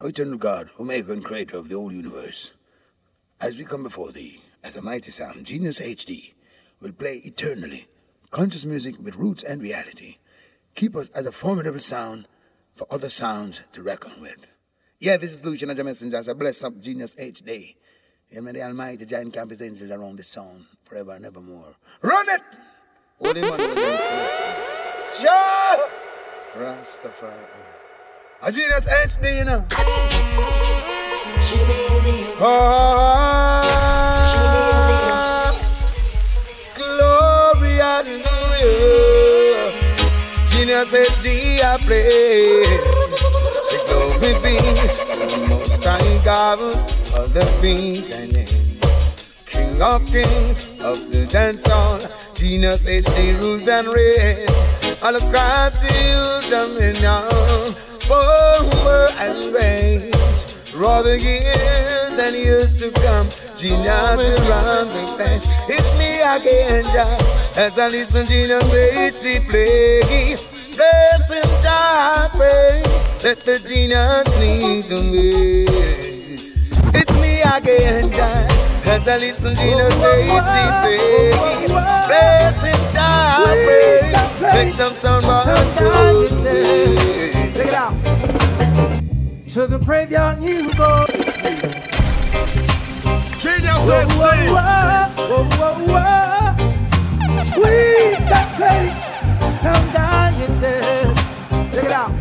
O eternal God, maker and creator of the whole universe, as we come before thee as a mighty sound, Genius HD will play eternally conscious music with roots and reality. Keep us as a formidable sound for other sounds to reckon with. Yeah, this is Lucian as a messenger. So bless up Genius HD. Yeah, may the Almighty giant camp his angels around this sound forever and evermore. Run it! Holy man was Sure! Rastafari. A Genius HD, you know. Ah, oh, glory, hallelujah. Genius HD, I play. Say glory be to the Most High God of the and. King of kings of the dance hall. Genius HD rules and reign. All ascribe to you dominion, power and reign. For the years and years to come, Genius will run the place. It's me again, Jah. As I listen, Genius HD play. Bless him, Jah, pray. Let the genius lead the way. It's me again, Jah. As I listen, Genius HD play. Bless him, Jah, pray. Make some sound, Check it out. To the graveyard you go. Genius Whoa, HD. whoa, whoa, whoa, whoa. Squeeze that place. Some dying dead. Check it out.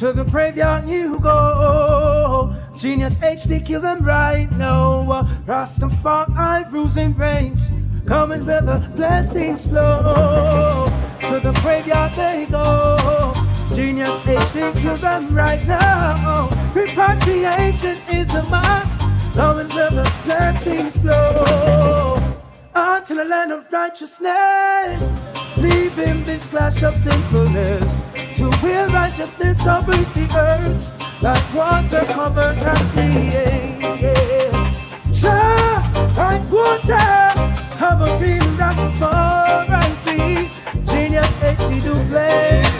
To the graveyard you go. Genius HD, kill them right now. Rastafari rules and reigns. Coming with the blessings flow. To the graveyard they go. Genius HD, kill them right now. Repatriation is a must. Coming with the blessings flow. Until the land of righteousness. Leaving this clash of sinfulness. To where righteousness covers the earth. Like water covered the sea. Jah, like water. Have a feeling that's before I see. Genius HD do play.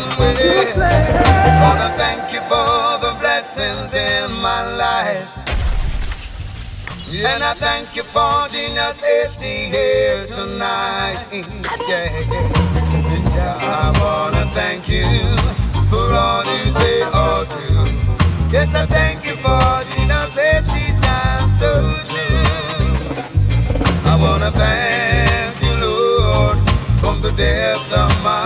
Lord, thank you for the blessings in my life. And I thank you for Genius HD here tonight. Yeah, yeah. I wanna thank you for all you say or do. Yes, I thank you for Genius HD sound so true. I wanna thank you, Lord, from the depth of my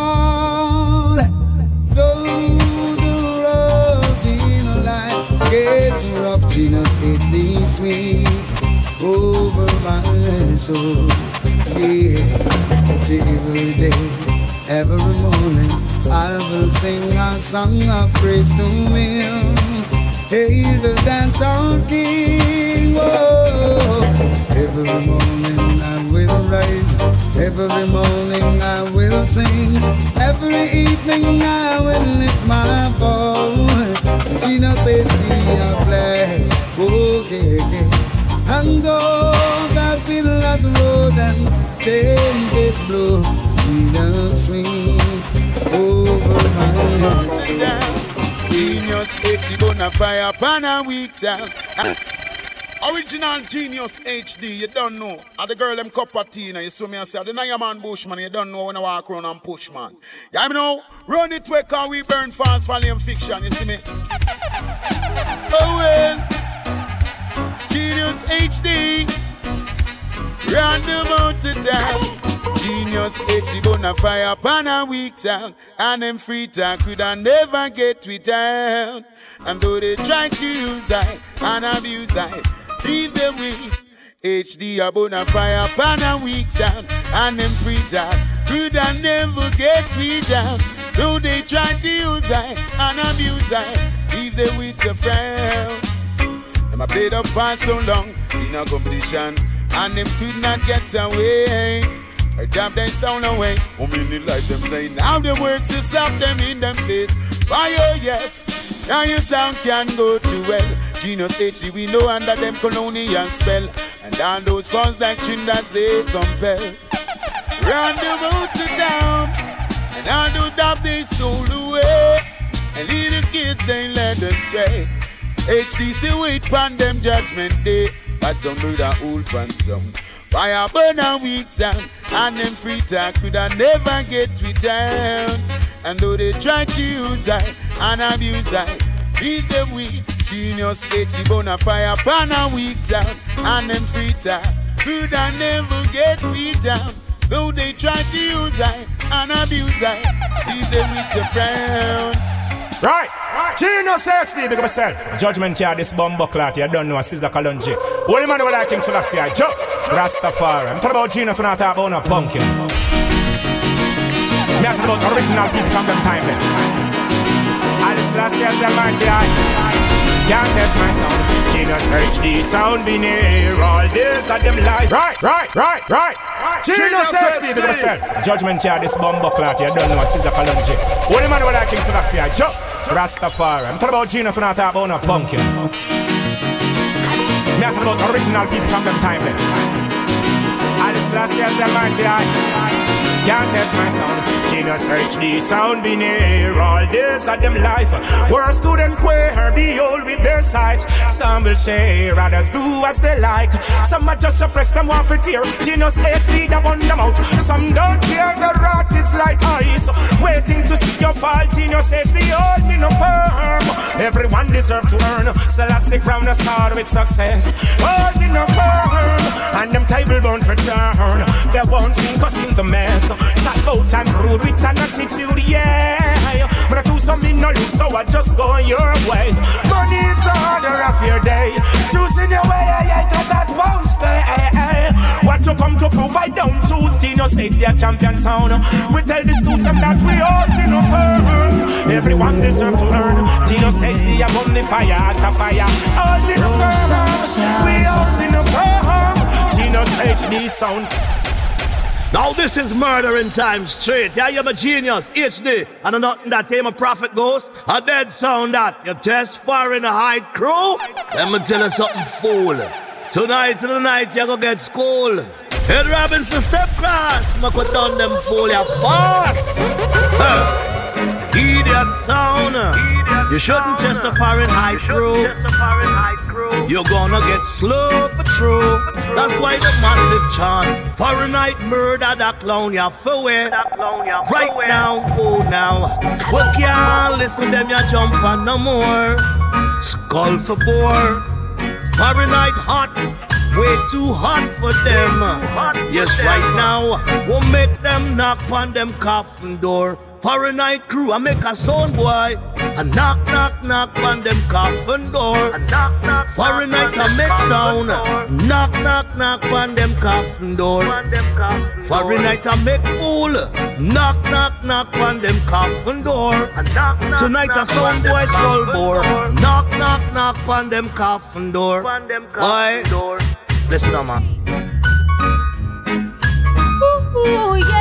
rough, Genius HD sweep over my soul. Yes, every day, every morning, I will sing a song of praise to Him. Hey, the dance on King. Whoa. Every morning I will rise. Every morning I will sing. Every evening I will lift my voice. Gina says, I play. Okay. And go that village road and this blow. Gina swing over my soul. Genius HD gonna fire pan a week. Original Genius HD, you don't know. And the girl them cup of tea, now you see me I say, the Naya man Bushman, you don't know when I walk around and push man. Yeah, I know, run it way cause we burn fast volume fiction, you see me? Oh well, Genius HD, run the mountain town. Genius HD gonna fire pan a week town. And them free talk could I never get we down. And though they try to use I and abuse I, leave them with HD a bona fire pan a week town. And them free talk could I never get we down. Though they try to use I and abuse I, leave them with a frown. I played up for so long in a competition, and them could not get away. I jab them down away. How many like them say now the words to slap them in them face. Fire, yes. Now your sound can go to well. Genius HD, we know under them colonial spell. And all those funds that chin that they compel. Round the road to town. And all those that they stole away. And little kids they led astray. HDC wait upon them judgment day. But some the old fan. Fire burn a weak sound. And them free talk could I never get returned. And though they try to use I and abuse I, leave them weak. Genius H, bona fire pan a weak sound. And them free talk could I never get returned. Though they try to use I and abuse I, leave them with a frown. Right. Genius HD, big up yourself. Judgment here, this bumbo clot, don't know, Sizzla Kalonji. Holy man over there, King Selassie, Joe. Rastafari. I'm talking about Genius when I talk about no pumpkin. Me talking about original people from them time then. Selassie is the mighty eye. Can't test my sound. Genius HD sound be near all this at them life. Right, right, right, right. Genius HD, big up yourself. Judgment here, this bumbo clot, you don't know, Sizzla Kalonji. Holy man over there, King Selassie, Joe. Rastafari. I'm talking about Gina I talk about no pumpkin. Me talking about original people from them time then. Alice last year's the mighty eye. Can't test my sound. Gina search the sound be near all days of them life. To them queer, be old with their sight. Some will share, others do as they like. Some are just so fresh, them want to tear. Genius HD, that one them out. Some don't care, the rat is like ice. Waiting to see your fall, Genius HD, hold me no firm. Everyone deserve to earn. Selassie from the start with success. Hold me no firm. And them table bound for turn. They won't sink us in the mess. Chat out and rude with an attitude, yeah. But I do something no look, so I just go your way. Money is the order of your day. Choosing your way, I ain't that won't stay. What you come to prove, I don't choose. Tino says their champion sound. We tell the students that we all Tino firm. Everyone deserve to earn. Tino says the above the fire, at the fire. All Tino firm. We all Tino firm. Tino's HD sound. Now this is murder in time straight. Yeah, you're a genius, HD, and I'm nothing that him a prophet goes. A dead sound that you test far in a high crew. Let me tell you something, fool. Tonight in the night you go get school. Ed Robinson step cross, make done them fool ya fast. Huh. Idiot sound. You shouldn't test a Fahrenheit crew. You're gonna get slow for true. That's why the massive chant. Fahrenheit murder that clown ya for Right now, oh now. We can't listen them ya jump on no more. Skull for bore. Fahrenheit hot. Way too hot for them. Yes, right now, we'll make them knock on them coffin door. Fahrenheit crew, I make a sound boy. A knock, knock, knock on them coffin door. Fahrenheit, I make sound. Knock, knock, knock on them coffin door. Fahrenheit, I make fool. Knock, knock, knock on them coffin door. Tonight, a sound boy skull bore. Knock, knock, knock on them coffin door. Why? Listen, man. Ooh, yes.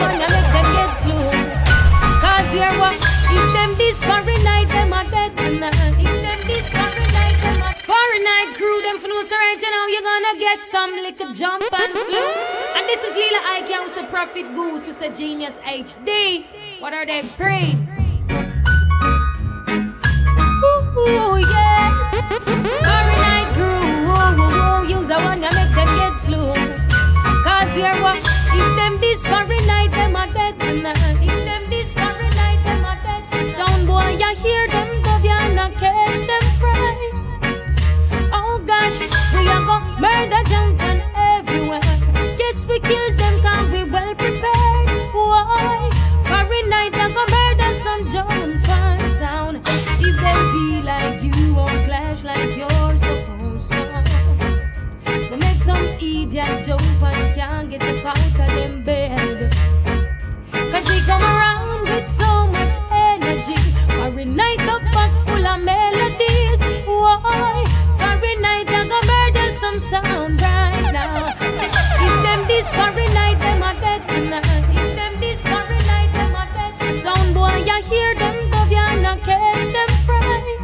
One that make them get slow. Cause here what? If them this foreign night, them are dead tonight. If them this foreign night, them are foreign night crew, them for no right you know you're gonna get some little jump and slow. And this is Lila Ike who's a prophet goose, who's a genius HD. What are they praying? Ooh, yes. Fahrenheit crew, ooh, ooh, ooh, use a one that make them get slow. Cause here what? If them this very night, them a dead tonight. If them this very night, them a dead tonight. Sound boy, I hear them go beyond and catch them fright. Oh gosh, we are go murder jumping everywhere. Guess we killed them, cause we well prepared. Why? Very night, I go murder some jump sound. If them feel like you won't clash like you're supposed to. We make some idiot jump and can't get up out night a box full of melodies. Why? Fahrenheit I go murder some sound right now. If them this foreign night, them a dead tonight. If them this foreign night, them a dead. Sound boy, you hear them dub, you not catch them fright.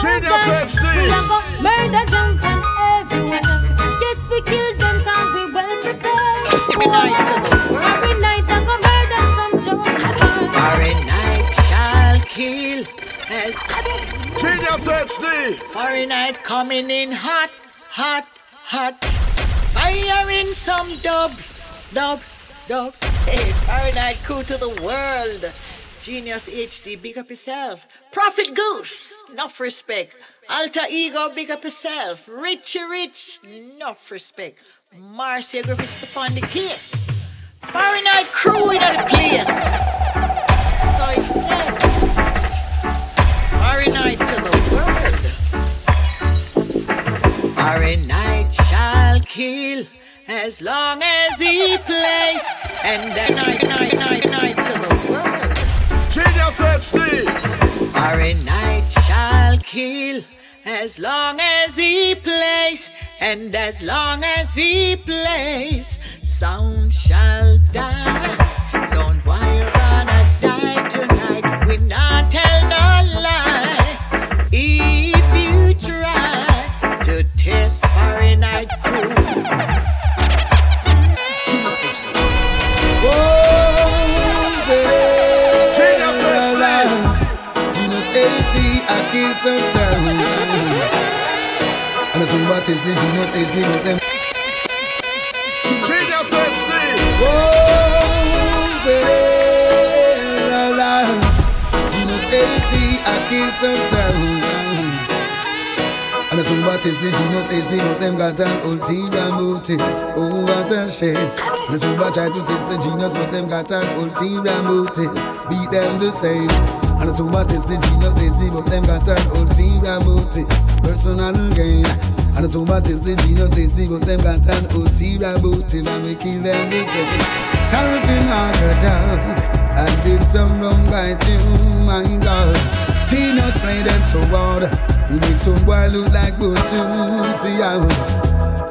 Turn up We a go murder jump on everyone. Guess we kill them 'cause we well prepared. Good night. Genius HD. Fahrenheit coming in hot, hot, hot. Firing some dubs, dubs, dubs. Hey, Fahrenheit crew to the world. Genius HD, big up yourself. Prophet Goose, enough respect. Alter Ego, big up yourself. Richie Rich, enough respect. Marcia Griffiths upon the case. Fahrenheit crew in the place. So it said. Fahrenheit to the world. Fahrenheit shall kill as long as he plays. And then night, night, night, night to the world. Genius HD. Fahrenheit shall kill as long as he plays, and as long as he plays, sound shall die. Sound why you gonna die tonight? We not tell no lie. If you try to test Fahrenheit I sound. And it's about is the Genius HD, but them. Genius HD. Oh, well, la, la. Genius HD, I keep some sound. And it's about is the Genius HD, but them got an ulterior motive. Oh, what a shame. And it's about try to test the genius, but them got an ulterior motive. Beat them the same. And it's about is the Genius HD, but them got an ulterior motive. Personal gain. And it's about is the Genius HD, but them got an ulterior motive. And we kill them the same. Sorry not a dog. I did some wrong by you, my God. Genius play them so hard. Make some boy look like. Yeah.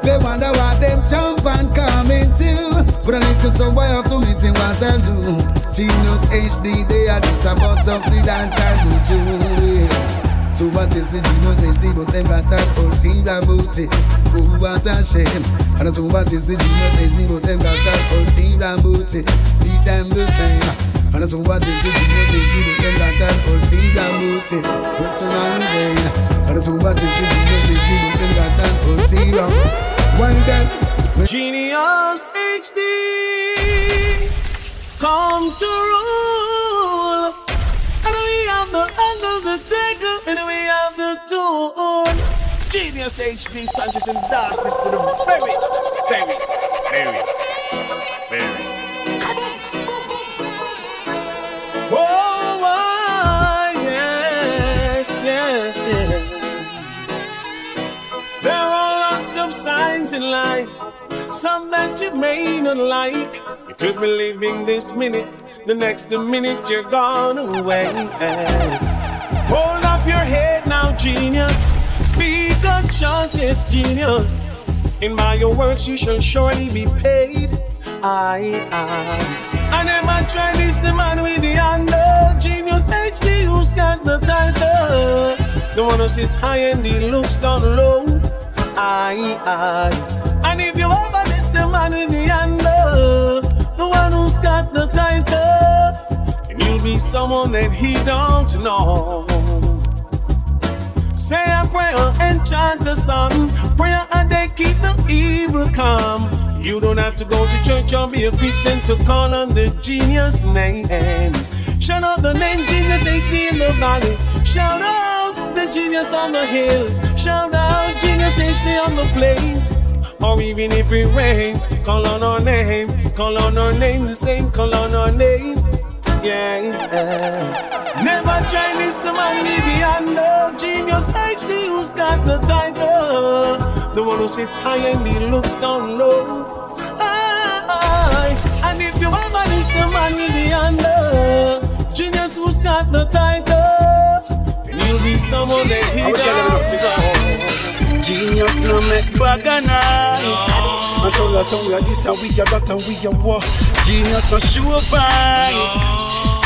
They wonder what them jump and come into. But need to some boy have to meet him what I do. Genius HD, they are this about something that I do too. So what is the Genius HD? But them got an ulterior motive. Oh, what a shame. And so what is the Genius HD? But them got an ulterior motive. Beat them the same. And the genius they got an ulterior motive Personal And the genius they an ulterior One them Genius HD, come to rule. And we have the undertaker, and we have the tune. Genius HD Sanchez and Darkness to the very, very, very, very. Signs in life, some that you may not like. You could be living this minute, the next minute you're gone away. Hold up your head now, genius. Be conscious, yes, genius. In your works you shall surely be paid. I, I. I never try this, the man with the under. Genius HD, who's got the title? The one who sits high and he looks down low. I, I. And if you ever miss the man with the under, the one who's got the title, and you'll be someone that he don't know. Say a prayer and chant a song. Prayer and they keep the evil calm. You don't have to go to church or be a Christian to call on the genius name. Shout out the name Genius HD in the valley. Shout out the genius on the hills. Shout out HD on the plate. Or even if it rains, call on our name. Call on our name, the same, call on our name. Yeah, yeah. Never try this, the man with the. Genius HD, who's got the title. The one who sits high and he looks down low. Aye. And if you ever this, the man with the under. Genius, who's got the title. You'll be someone that he know. Genius no make bag and nice. I told us we are this and we are that and we are what. Genius no sure vibes.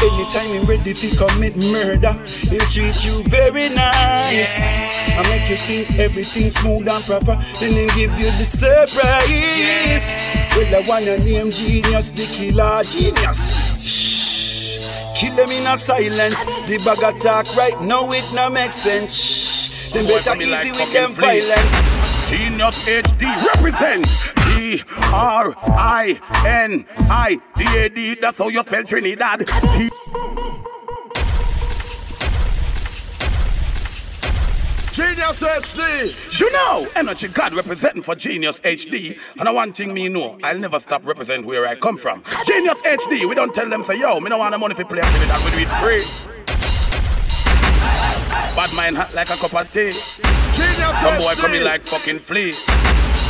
Anytime him ready to commit murder, he'll treat you very nice. I make you think everything smooth and proper, then him give you the surprise. Well, I wanna name Genius the killer genius. Shh. kill them in a silence. The bag attack right now it no make sense. Shh. Them better easy like with them violence. Genius HD represent G R I N I D A D. That's how you spell Trinidad. T- Genius HD. You know, Energy God representing for Genius HD. And the one thing me know, I'll never stop representing where I come from. Genius HD, we don't tell them say, yo, me no want the money for play until that we do it free. Bad mind hot like a cup of tea. Genius Some boy coming like fucking flea.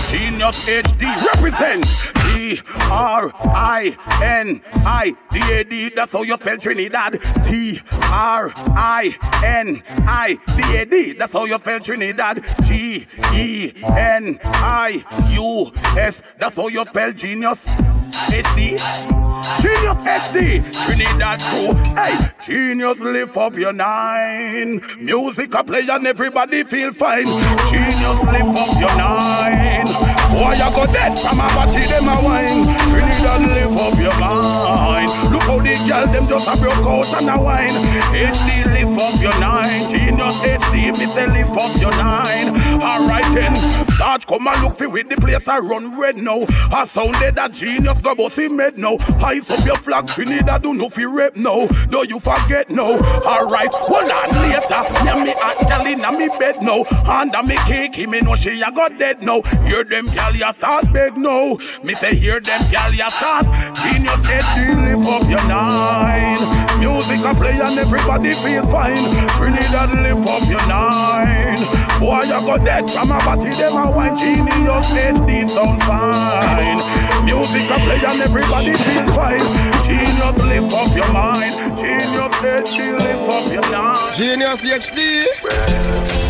Genius HD represent G R I N I D A D. That's how you spell Trinidad. T R I N I D A D. That's how you spell Trinidad. G E N I U S. That's how you spell genius. HD. Genius HD, Trinidad crew. Hey, genius, lift up your nine. Music a play and everybody feel fine. Genius, lift up your nine. Boy, I got dead from a body, them a wine. Trinidad, lift up your mind. Look how the girl them just a broke out and a wine. HD, lift up your nine. Genius HD, me say lift up your nine. Alright then, start come and look for with the place I run red now. I sounded a genius go bossy made now. Eyes up your flag, Trinidad do no fi rep now. Do you forget now? Alright, hold on later. Yeah, me a girl inna me bed now. Under me cake, me know she a got dead now. Hear them gal ya start beg now. Me say hear them gal ya start. Genius HD lift up your nine. Music a play and everybody feel fine. Trinidad lift up your nine. Boy, you got dead from a body, them a wine. Genius HD sound fine. Music a play and everybody feel fine. Genius lift up your mind. Genius HD lift up your mind. Genius HD.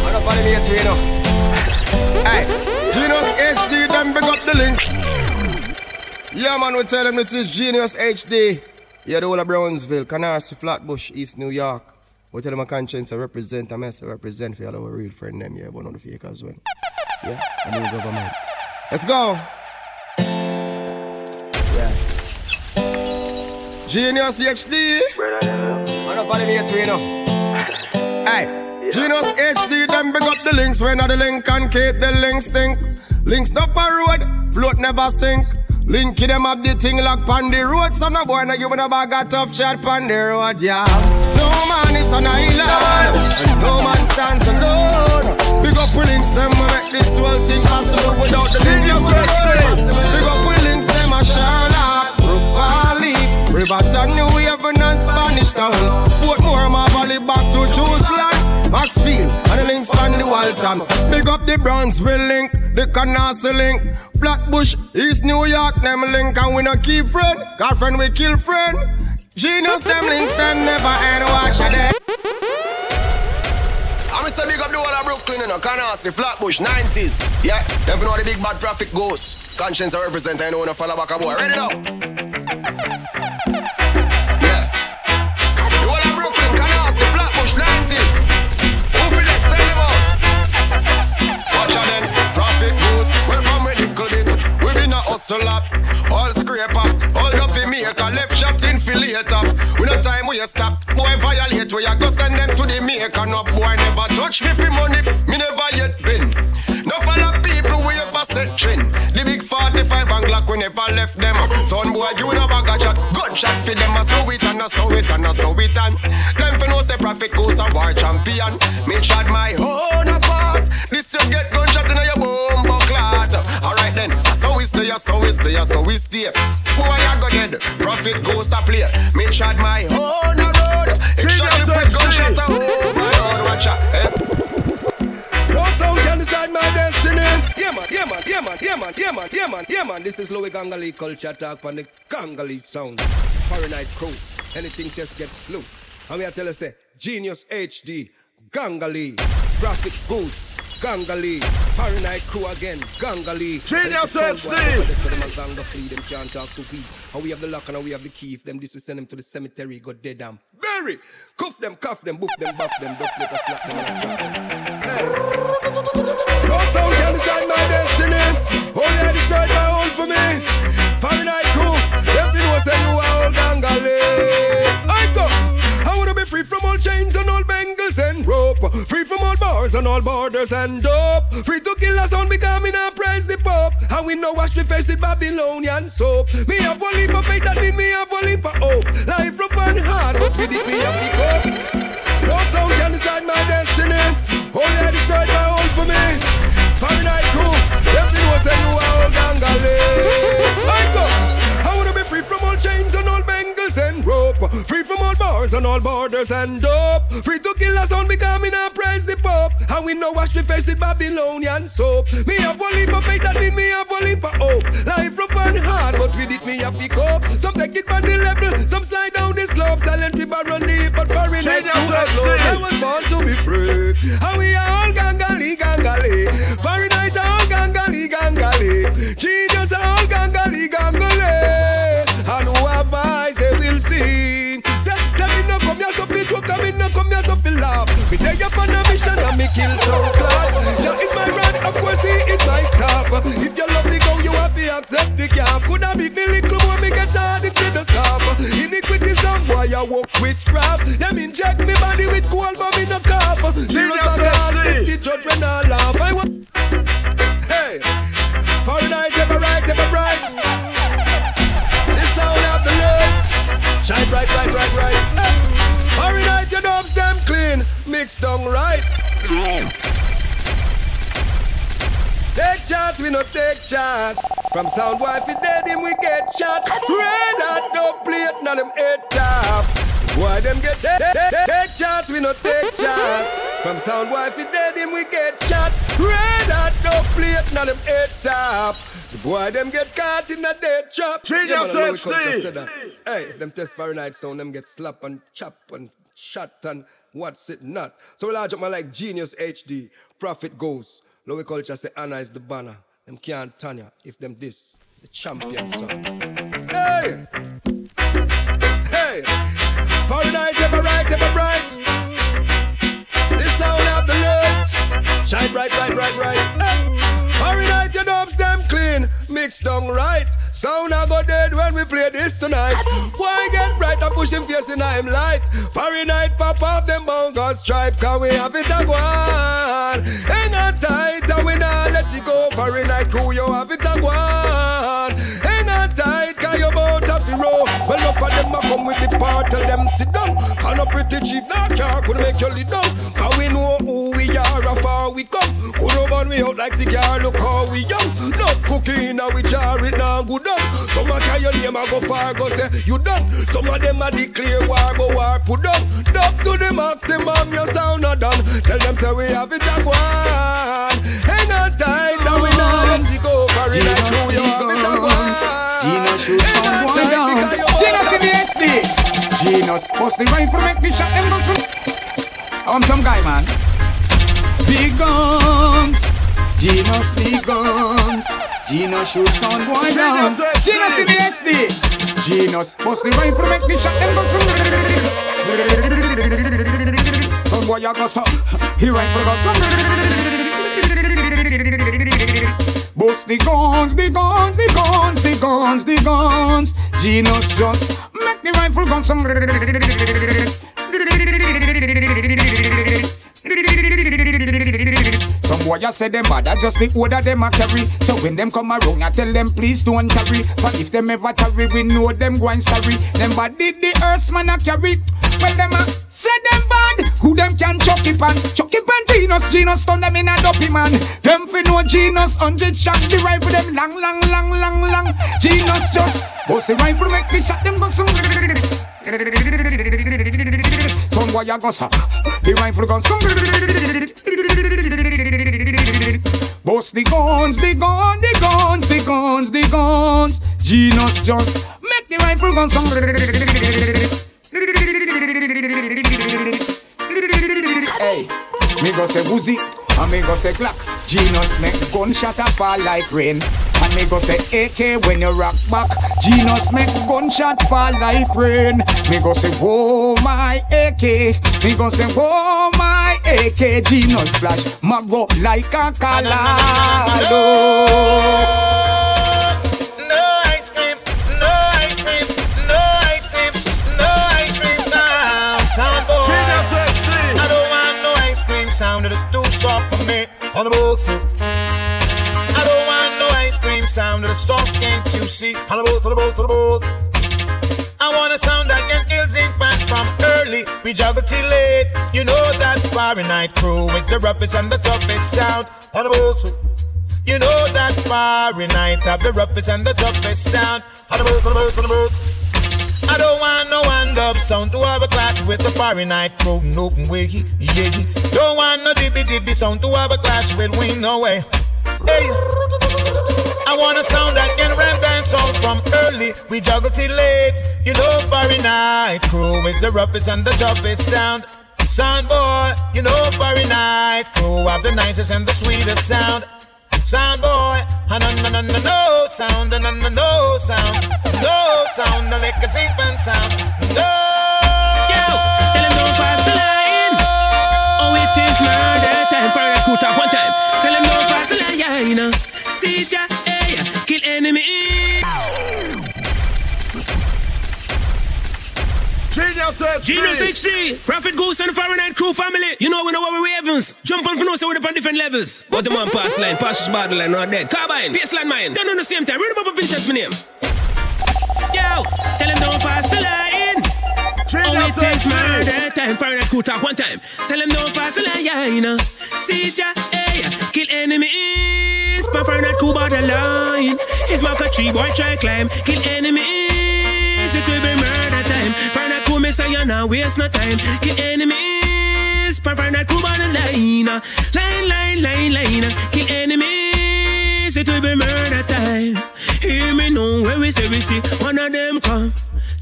I'm not funny here, you know. Hey, Genius HD, them big up the links. Yeah, man, we tell them this is Genius HD. Yeah, the whole of Brownsville, Canarsie, Flatbush, East New York. We tell them a conscience I represent, I mess I represent for all our real friend them, yeah, one of the fake as well. Yeah, I mean government. Let's go. Yeah. Genius HD. I'm not here, you know. Hey, Genius HD, them big up the links. When are the link and keep the links stink. Links up a road, float never sink. Linky them up the thing like on the road. So no boy, no give a bag of tough shot on the road, yeah. No man is an island, and no man stands alone. Big links, them we make this whole thing possible. Without the them we make. Big up we links, them a Sherlock, Brook Valley, Riverton, New Haven and Spanish Town. Portmore, my valley back to Jerusalem. Maxfield and the links on the Walton. Big up the Brownsville link, the Canarsie link, Flatbush, East New York, them link and we no keep friend. Got friend we kill friend. Genius them links, them never end watch day. I'm Mr. Big up the whole of Brooklyn, you know, Canarsie, Flatbush, 90s. Yeah, them know the big bad traffic goes. Conscience I represent, I know when I follow back a boy. Ready now? Yeah. The whole of Brooklyn, Flatbush, 90s. Who feel. Watch then, traffic goes. From little bit, we hustle up. All scrape up, hold up in make a left shot in fillet up. We no time we stop. Boy violate, we a go send them to the maker. No boy touch me for money, me never yet been. No follow people we ever set trend. The big 45 and Glock we never left them. Son boy, you in a bag of shot. Gunshot for them, I saw it and I saw it and I saw it and. Them for no say profit goes a war champion. Me shot my own apart. This you get gunshot in your bomb clot. Alright then, I saw we stay, I saw we stay, I saw we stay. Boy, I go dead. Profit goes a play. Me shot my own road. If shot you put gunshot a overload. Yeah man, yeah man, yeah man, yeah man, yeah man, yeah man. This is Louis Gangali culture talk on the Gangali sound. Fahrenheit crew. Anything just gets slew. And me I tell you say, Genius HD, Gangali, Prophet Goose. Gangali, Fahrenheit crew again, Gangali. Genius HD. Them ganga flea, them can't talk to we. And we have the lock and we have the key. If them this we send them to the cemetery, go dead and bury. Cuff them, cuff them, boof them, buff them, duck let us slap them and trap them. Hey. No sound can decide my destiny. Only I decide my own for me. Know say you are old gangali. I go. Free from all chains and all bangles and rope. Free from all bars and all borders and dope. Free to kill us on because me not praise the Pope. And we know wash the face with Babylonian soap. Me have one leap of faith, that mean me have one leap of hope. Life rough and hard, but with it me have to cope. No sound can decide my destiny. Only I decide my own for me. Fahrenheit crew, let me know say you are all gangale. I go. I wanna be free from all chains and all bangles and rope. Free from all bars and all borders and dope. Free to kill us on me not praise the Pope. And we know wash the face with Babylonian soap. Me have one leap of faith, that mean me have one leap of hope. Life rough and hard, but with it me have to cope. Some take it on the level, some slide down the slope. Silent people run deep, but to upload. I was born to be free. And we are all gangali, gangali. Fahrenheit all gangali, gangali. Genius You for a mission, and me kill some class. Jah is my rod, of course he is my staff. If you love the cow, you have to accept the calf. Could I be me little more, me get hard instead of soft. Iniquity some boy, I walk witchcraft. Them inject me body with cold, but me no cough. A God, it's the judge when I laugh. I want. Hey, Fahrenheit, ever right, ever bright. The sound of the lights shine bright, bright, bright, bright. Hey. Fahrenheit, your dubs them clean, mixed down right. Take chance, we no take chance. From sound wife, dead him, we get shot. Red hot, no plate, now them head top. Why them get take, take, take chance, we no take chance. From sound wife, dead him, we get shot. Red hot, no plate, now them head top. The boy them get caught in a dead trap. Change Yeah, your man, I know search we could just name. that. Hey, if them test Fahrenheit sound, them get slapped and chopped and shot and what's it not. So we large up my like Genius HD, Prophet Goose. Lowy culture say Anna is the banner. Them can't turn ya if them this, the champion song. Hey! Hey! Fahrenheit ever right, ever bright. The sound of the light. Shine bright, bright, bright, bright. Hey! Fahrenheit your dubs them clean, mixed down right. Sound I go dead when we play this tonight. Why bright push him face in him light? Fahrenheit pop off them bongo stripe, cause we have it a go. Hang on tight and we not let it go. Fahrenheit crew, you have it a go. Hang on tight, cause you bout to fi roll. Well, enough of them a come with the part, tell them sit down. Can a pretty cheap, nah, car could make you lead down. Cause we know who we are, how far we come. Could have burn we out like cigar, look how we young. Enough cooking, now we jar it now good done. Some a carry your name, a go far, go say you done. Some of them a declare war, but war put down. Up to the maximum, your sound not done. Tell them say we have it a go on. Hang on tight, and we not let it go. For it like crew, you have it a go on. Hang on tight, because you Gino want to the HD. Gino bust the rifle, make me shot them guns. I'm some guy, man. Big guns. Gino's big guns. Gino shoot some boy down. Gino to the HD. Gino bust the rifle, make me shot them guns. Some boy a go so. He rifle go so. Bust the guns, the guns, the guns, the guns, the guns. Genius just make the rifle gun some. Some boy I say them bad, I just the order them a carry. So when them come around, I tell them please don't carry. For if them ever carry, we know them going sorry. Them bad did the earth man a carry. Well them a say them bad, who them can chuck it pan? Chuck it pan Genus, Genus turn them in a dopey man. Them fi know Genus, hundred shot the rifle them long, long, long, long, long. Genus just oh, bust the rifle make me shot them go some. Some boy a go so, the rifle gun some. Bust the guns, the guns, the guns, the guns, the guns. Genus just make the rifle gun some. Hey, me go say woozy, and me go say clock. Genus make gunshot a fall like rain. And me go say AK when you rock back. Genus make gunshot fall like rain. Me go say whoa my AK. Me go say whoa my AK. Genus flash my up like a calado. On the boat, I don't want no ice cream sound is soft, can't you see? On the boat, on the boat, on the boat. I want a sound that can kill zinc pants from early. We juggle till late. You know that Fahrenheit crew is the roughest and the toughest sound. On the boat, you know that Fahrenheit have the roughest and the toughest sound. On the boat, on the boat, on the boat. I don't want no one dub sound to have a clash with the Fahrenheit crew. No way, yeah. Don't want no dibby dibby sound to have a clash with we no way. Hey. I want a sound that can ramp dance on from early. We juggle till late. You know Fahrenheit crew is the roughest and the toughest sound. Sound boy, you know Fahrenheit crew have the nicest and the sweetest sound. Sound boy, no no no no no sound, no no no sound, no sound, no like a zinc sound, no. Yo, tell him don't pass the line. Oh, it is murder time. For a one time. Don't pass the line. See ya, Genius HD. Prophet Goose and the Fahrenheit crew family. You know we know what we ravens. Jump on for no so we're up on different levels. But the man pass line, pass battle line, not dead. Carbine, baseline mine. Done on the same time. Read them up in chest my name. Yo, tell him don't pass the line. Oh, it takes murder time. Fahrenheit crew talk one time. Tell him don't pass the line, yeah, you know. See ya, eh, hey, kill enemies. Fahrenheit crew borderline. His mark a tree, boy try climb. Kill enemies. It will be murder time. Fahrenheit crew me say you now waste no time. Kill enemies. Fahrenheit crew borderline. Line, line, line, line. Uh. Kill enemies. It will be murder time. Hear me know where we say we see one of them come.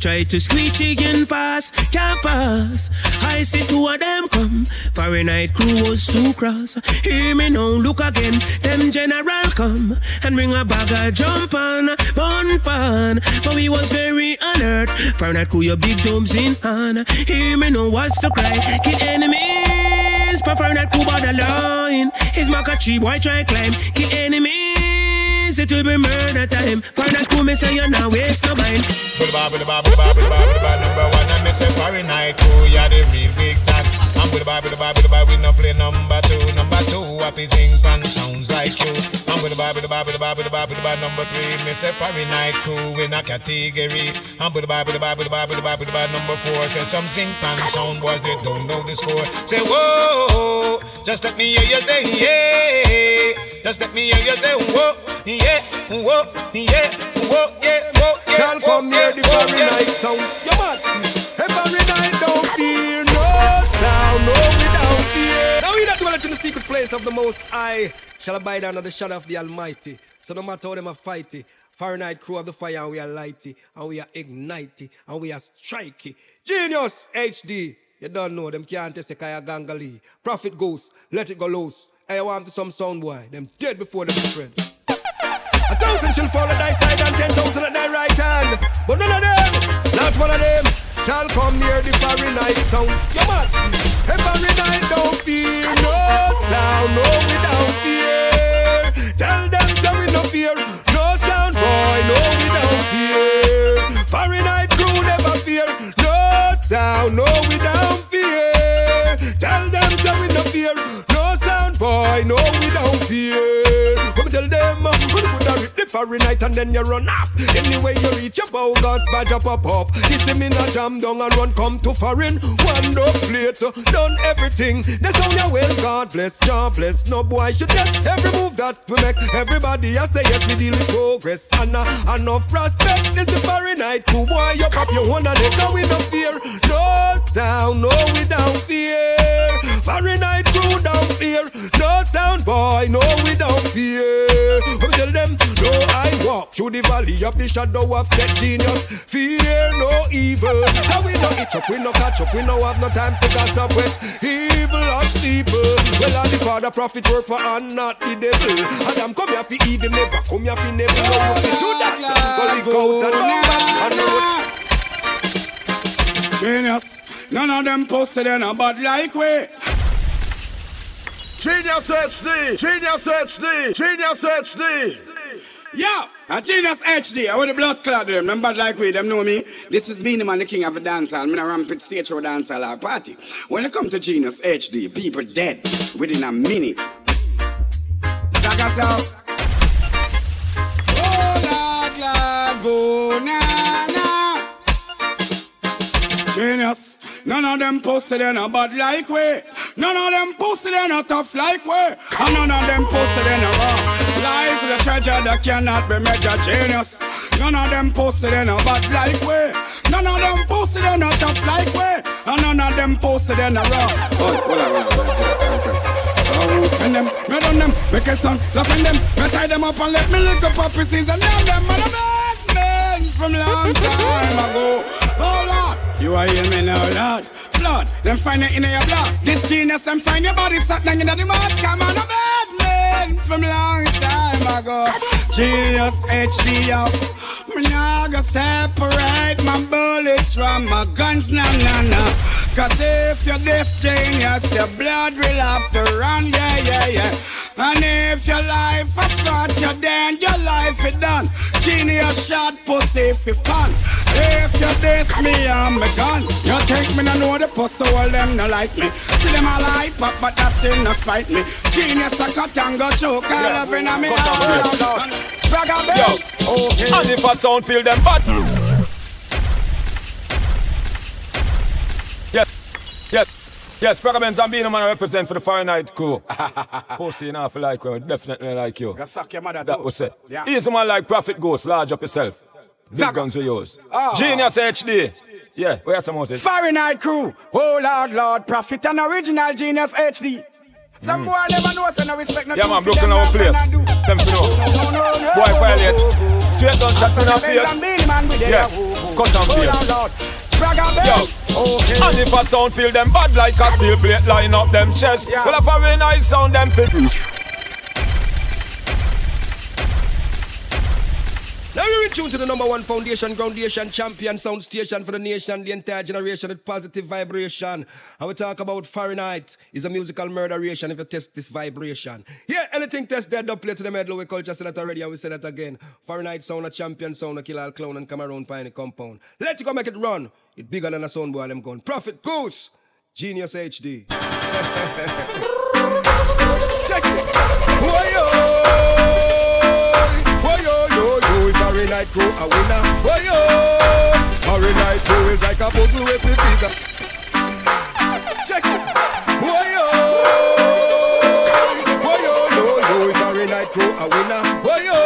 Try to squeeze again pass, can't pass. I see two of them come. Fahrenheit crew was too cross. Hear me now, look again. Them general come and bring a bag of jump on, bun pan. But we was very alert. Fahrenheit crew, your big domes in hand. Hear me now, what's the cry? Kill enemies. Fahrenheit crew by the line. His tree, boy try climb. Kill enemies. It will be murder time. Fahrenheit crew, me say you now waste no mind. Bar, with the bar, with the bar, number three, me say Fahrenheit crew in a category. I'm with the bar, with the bar, with the bar, with the bar, with number four, say some zinc and sound boys, they don't know the score. Say whoa, just let me hear you say yeah, just let me hear you say whoa, yeah, whoa, yeah, whoa, yeah, whoa, yeah. Can't come near the Fahrenheit sound. You mad? Every night don't fear no sound, no without fear. Now we that dwelleth in the secret place of the Most High shall abide under the shadow of the Almighty. So no matter how them a fight it, Fahrenheit crew of the fire and we are lighty and we are ignitey and we are strikey. Genius HD. You don't know them can't test a kaya gangali. Profit goes, let it go loose. I want to some sound boy. Them dead before them spread. A thousand shall fall at thy side and ten thousand at thy right hand. But none of them, not one of them, shall come near the Fahrenheit sound. You mad? Every night don't fear no sound, no without fear. Tell fear, no sound boy, no without fear. Fahrenheit crew never fear, no sound, no without fear. Tell them so we no fear, no sound boy, no without fear. You put a Fahrenheit and then you run off. Anyway you reach your bogus badge up up. This the not jam down and run come to foreign. One up plate, done everything. The sound you well, God bless, God bless. No boy should get every move that we make. Everybody I say yes, we deal with progress. And uh, enough respect. This is the Fahrenheit crew, boy. You pop your one and let we no fear. No sound, no without through the valley of the shadow of death genius. Fear no evil. Now we no itch up, we no catch up, we no have no time to gossip with evil of people. Well, all the father prophet work for and not the devil. Adam come here for evil, never come here for never. No, you fi do that. Go lick out and come back on road. Genius. None of them posted in a bad like way. Genius HD, Genius HD, Genius HD. Yeah, A Genius HD, I want the blood clot them, them bad like we, them know me. This is Beenie Man, the king of the dancehall. I'm in a rampant stage show dancehall or party. When it comes to Genius HD, people dead within a minute. Check us out. Oh, Lord, Lord, go, na, na. Genius. None of them pussy they no bad like we. None of them pussy they no tough like we. And none of them pussy they no raw. Life is a treasure that cannot be measured. Genius. None of them pussy they no bad like we. None of them pussy they no tough like we. And none of them pussy they no raw. Oh, hold on, hold on, hold on. Oh, spend them, me done them, make a song, in them, me tie them up and let me lick up puppy season. Name them, man, a bad man from long time ago. Oh Lord, you are hear me now, Lord. Blood, them find it in your blood. This genius, them find your body sat down in the mud. Come on, bad from long time ago. Genius HD up. Me nah go separate my bullets from my guns, nah nah nah. Cause if you're genius, your blood will have to run, yeah yeah yeah. And if your life a scratch you, then your life is done. Genius shot pussy for fun. If you diss me, I'm a gun. You think me no know the pussy, all them no like me. See them all hype up, but that shit no spite me. Genius a cut and go choke, all up in a me heart. Spragga Benz. Okay. And if a sound feel them bad. Yes, yes, yes. And Beenie Man represent for the Fahrenheit crew. Pussy enough like you, definitely like you. Go your mother That was it. Yeah. Easy man like Prophet Goose, large up yourself. Big guns with yours. Ah. Genius HD. Yeah, where's some more? Fahrenheit crew. Oh Lord, Lord, Prophet and original genius HD. Some boy never know, so no respect no Yeah man, broken our place. Them to know. No, no, no. Boy violate. Straight to the Benz and face. Beenie Man with Yeah, cut Oh face. Lord, Lord. Spragga Yo, bells. Okay. and if a sound feel them bad like a steel plate line up them chest. Yeah. Well, if a night sound them fit. Now you're in tune to the number one foundation, groundation, champion sound station for the nation, the entire generation with positive vibration. And we talk about Fahrenheit is a musical murderation if you test this vibration. Yeah, anything test that, don't play to the medal. We culture said that already and we say that again. Fahrenheit sound a champion sound, a kill all clown and come around any compound. Let you go make it run. It bigger than a sound boy, them gun. Prophet Goose, Genius HD. Check it. Whoa, Whoa, yo, it's a winner. Whoa, yo, Harry night crew is like a puzzle with the figure. Check it. Whoa, yo, whoa, yo, yo, yo, a night crew, a winner. Whoa, yo,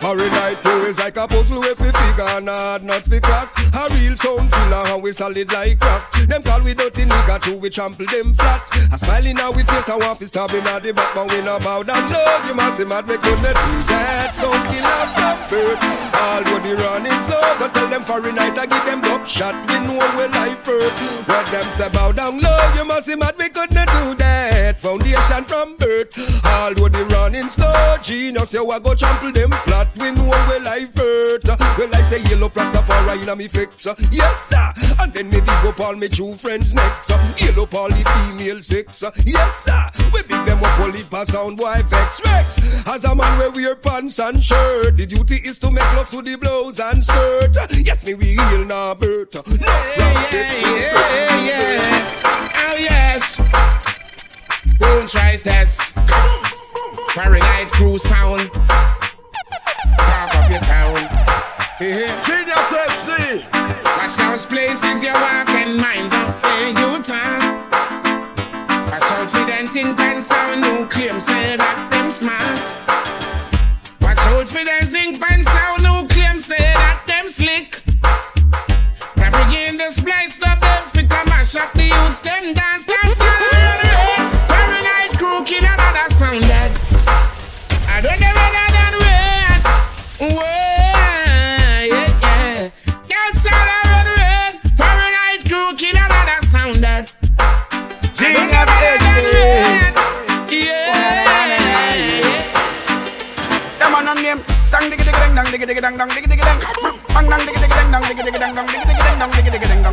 Harry night crew is like a puzzle with the figure, not fi crack. A real sound killer, and we solid like crack. Them call we dirty nigga, true we trample them flat. A smile in our face, I want to stab him at the back, but we not bow down low. You must see mad, we couldn't do that. Sound killer from birth. All what the running slow, go tell them for a night, I give them up shot. We know we life hurt. When them say bow down low, you must see mad, we couldn't do that. Foundation from birth. All what the running slow, genius, you a go trample them flat. We know we life hurt. Well, I say yellow Rastafari in a me fix. Uh. Yes, sir. And then maybe go all me true friends next. Uh. Yellow all the female sex. Uh. Yes, sir. We big them up only pass sound boy vex Rex. As a man we wear pants and shirt. The duty is to make love to the blows and skirt. Yes, me we real now, Bert. No, yeah, yeah, yeah. Oh yes. Don't try test. Fahrenheit crew sound. Talk up your town. Genius HD. Watch those places you walk and mind the way you talk. Watch out for them think and sound who claim say that them smart. Watch out for them zinc and sound who claim say that them slick. Now begin the splice up them fi come mash up the youths them dance dance diggy diggy dang dang dang. Bang dang dang dang dang dang dang dang dang dang dang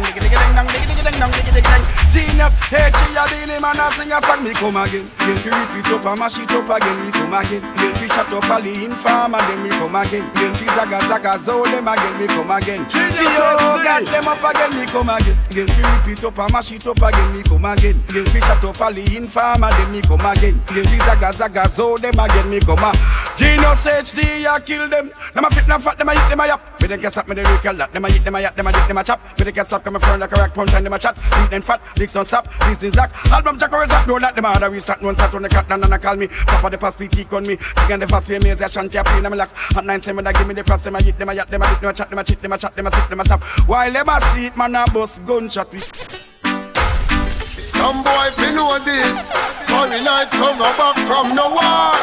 dang dang dang dang. Genius, hey, Chia Dini man a sing a song, me come again. Again fi repeat up and mash it up again, me come again. Again fi shut up all the informer, then me come again. Again fi zaga zaga zo them again, me come again. Yo got them up again, me come again. Again fi repeat up and mash it up again, me come again. Again fi shut up all the informer, then me come again. Again fi zaga zaga zo them again, me come a. Genius HD, I kill them. Them a fit, them fat, them a hit, them a yap. Me them can stop, me they recall that. Them a hit, them a yap, them a dip, them a chop. Me they can stop, come a front like a rock punch and them a chat. Beat them fat, Dixon sap, this is that. Album jack or jack, don't let them other restart. One sat on the cat, and I call me. Papa the pass, speak on me. Again the fast way, me as a shanty, I play them relax. At nine, seven, they give me the press, them a hit, them a yap, them a dip, them a chat, them a chit, them a chat, them a sit, them a stop. While them a sleep, man a bust gunshot. Some boy fi know this. Foreign night no back from no war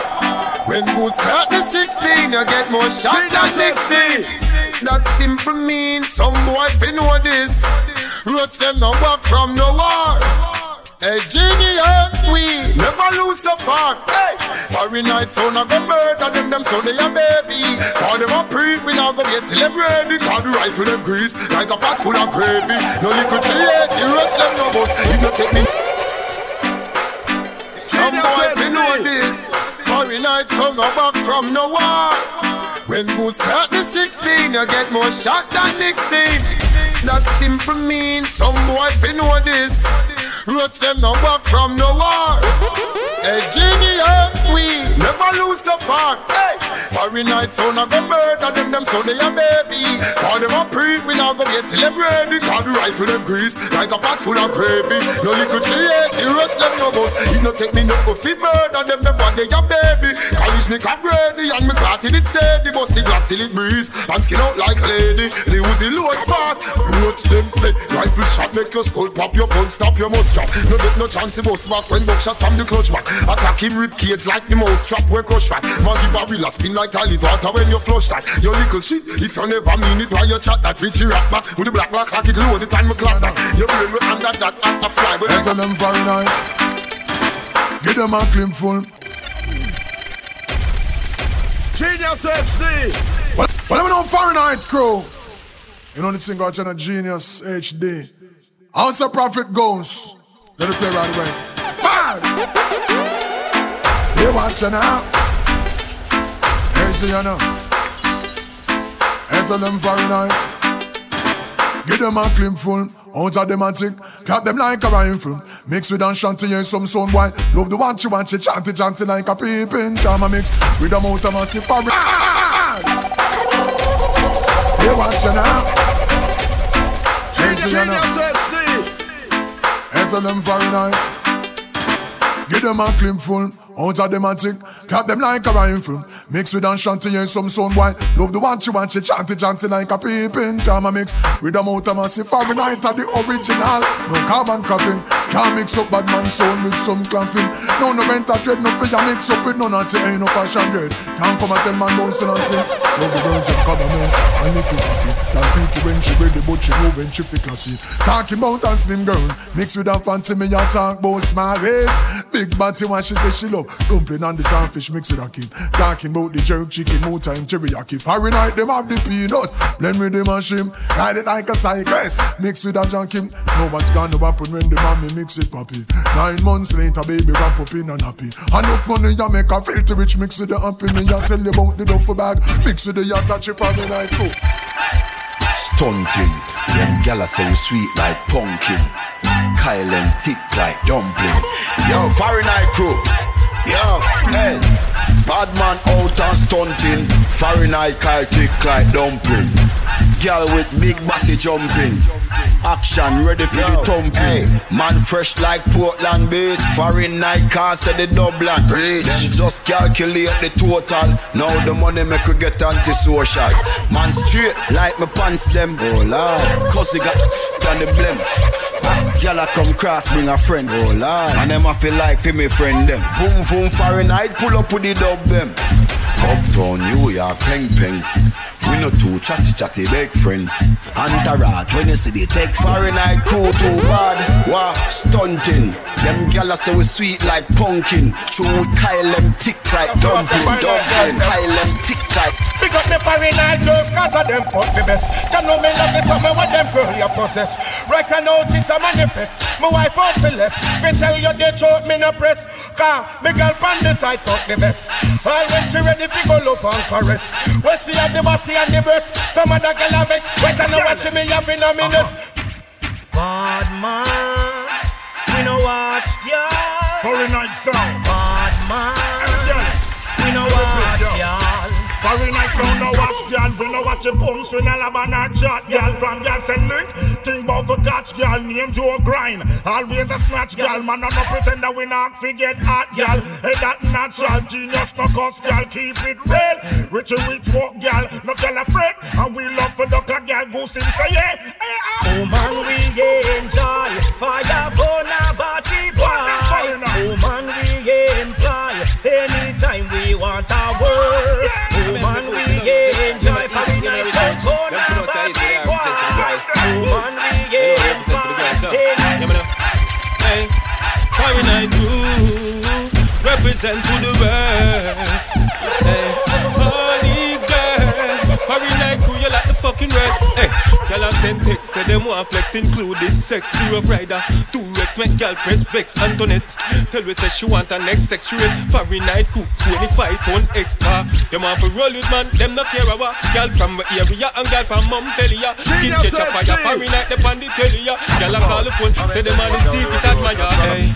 When goose crack the 16 You get more shot than 16 That simple means Some boy fi know this. Roach them no back from no Hey genius, we never lose so far. Hey, foreign night so I go murder them, them so they a baby. Call them a pre, we now go get till them ready. Call the rifle them grease like a pot full of gravy. No little create, you rush them no boss. You no take me. Some boys fi know this. Foreign night so no back from no war. When goose crack the 16, you get more shot than 16. That simple means some boy fi know this. Roach them no back from no war. Hey genius, we never lose so far. Hey, foreign night so I go murder them, them so they a baby. Call them a pre, we now go get till them ready. Call the rifle them grease like a pot full of gravy. No little create, you roach them no boss. It no take me no go fit murder them, them one they a baby. Up ready and me caught till it steady. Bust the block till it breeze and skin out like a lady. The Uzi load fast. Roach them say rifle shot make your skull pop, your phone stop, your must drop. No get no chance to bust back when buckshot from the clutch back. Attack him rib cage like the mouse trap where crush fat. Maggie Barilla spin like toilet water when you flush that. Your little shit, if you never mean it, why you chat that Richie rap back with the black black like it low the time we clap that. Your brain will under that at a fly. But Tell them very nice. Get them a clean full. Genius HD. Well, well, I'm on Fahrenheit crew. You know the thing got a Genius HD. House of Prophet Goose. Let it play right away. Bad! You watch it now. Here's the you know. Enter them Fahrenheit. Give them a clean full, out of them a tick. Clap them like a rifle. Mix with Ashanti and some sound boy. Love the watch you watch it, chanty chanty like a peeping. Time a mix with a mouth of massive fabric. You watch it now. Here's the you know. Enter them Fahrenheit. Give them a clean full, out of them a tick. Clap them like a rifle. Mix with Ashanti and some sound boy. Love the watch you watch it, chanty chanty like a peeping. Time a mix with a mouth of massive Fahrenheit of the original. No carbon copying. Can't mix up bad man sound with some clamping. No no rent a dread, no fear mix up with none of ain't no fashion dread. Can't come and tell man bouncing and sing. Love the girls in cover me, I need to coffee. Can't feel to when she ready, but she know when she fit classy. Talking about a slim girl, mix with a fancy me, I talk about small waist. Big body when she say she love dumpling and the sandfish mix with a kid. Talking about the jerk chicken, more time teriyaki. Fahrenheit them have the peanut, blend with the mushroom, ride it like a cyclist. Mix with a junkie. Know what's gonna happen when the mommy mix it poppy. Nine months later, baby wrap up in a nappy. Enough money you make a filthy rich mix with the happy. Me I tell you about the duffel bag, mix with the yacht that she Fahrenheit too. Stunting, them gala say we sweet like pumpkin. Kyle and tick like dumpling. Yo, Fahrenheit crew. Yo, hey. Bad man out and stunting. Fahrenheit Kyle thick like dumpling. Girl with big body jumping. Action ready for the thumping. Man fresh like Portland Beach. Foreign night car say the Dublin. Rich. Them just calculate the total. Now the money make we get antisocial. Man straight like my pants them. Oh lord. Cause he got on the blem. Ah, Gyal a come cross bring a friend. Oh lord. And them I feel like for me friend them. Boom boom foreign night pull up with the dub them. Uptown New York peng peng. We no too chatty chatty big friend. Antarat when you see the. Foreign night crew too bad. Wow, stunting. Them gyal say we sweet like pumpkin. True Kyle them thick like dumpling. Dumpling. Kyle them thick tight. Pick up me Fahrenheit girls, cause of them fuck the best. You know me love me something what them girl you possess. Right now it's a manifest. My wife out the left. Me tell you they throat me no press. Car, me girl pan the side fuck the best. All when she ready fi go love and caress. When she have the body and the breast. Some other girl have it. Right now watch me have in a minute. Bad man, we no watch girl. Foreign night sound. Bad man, we no watch girl. Foreign night sound no watch girl. We no watch your pumps. We no lab and a chat girl. From girl send link. Think about for catch girl. Name Joe Grind. Always a snatch girl. Man no no pretend that we not forget hot girl. Hey that natural genius no cuss girl. Keep it real. Rich and rich walk girl. No girl afraid. And we love for duck a girl. Goose in say yeah. Hey, ah. Oh man, we enjoy fire bona body boy. Oh man, we employ anytime we want a word. Oh man, we enjoy fire night bona body boy. Man, we employ anytime. Hey, Foreign Night Crew represent to the world. Hey, all these girls, Foreign Night Crew, you like the fucking red. Hey, girl I send text, say them want flex included sex, zero rider, two Rex, make girl press vex, Antoinette. Tell me say she want a next sex rate. Foreign Night Crew, 25 pound extra. Them want to roll with man, them no care about. Girl from the area and girl from Montpellier. Skin catch a fire, Night, they on the telly. ya. Girl I call the phone, say them on the secret admire. Hey,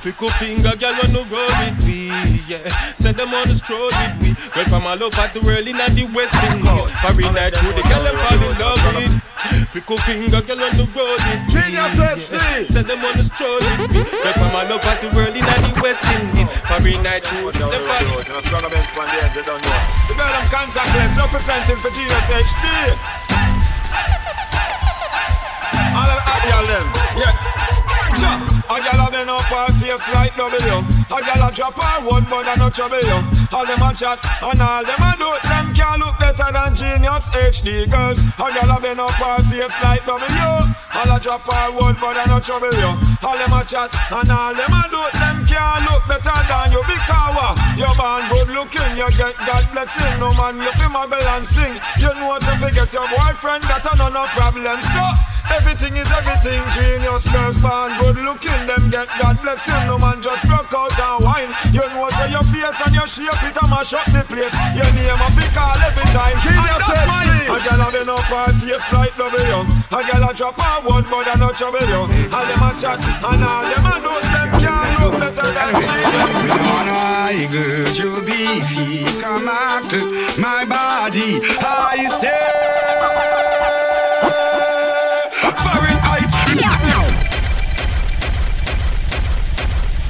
pick a finger, girl on the roll with me. Yeah, say them on the stroll with me. Girl from all over the world in the West Indies. Night Crew, the girl them fall in love with. Pick a finger, girl on the road with me. Genius HD. Say them on the stroll with me. Girl from all over the world in the West Indies. Foreign Night Crew, them fall. The girl them contactless representing for Genius HD. All of the hot girl them. Yeah. Sure. A girl a been up her face like W. A girl a drop her one but a no trouble you. All them a chat and all them a do. Them can look better than Genius HD girls. A girl a been up her face like W. All a drop her one but a no trouble you. All them a chat and all them a do. Them can look better than you because uh, what? You born good looking, you get God blessing. No man you feel muggle and sing. You know to forget your boyfriend that a no no problem. So everything is everything. Genius girls born good looking, them get God blessing. No man just broke out and wine. You know say your face and your shape it a mash up the place. Your name a fi call every time. And mine. HD. A girl a been up her face like W. A girl a drop her one but a no trouble you. All them a chat and all them a do them can't look better than Genius. Eagle to be come my body. I say, foreign eye.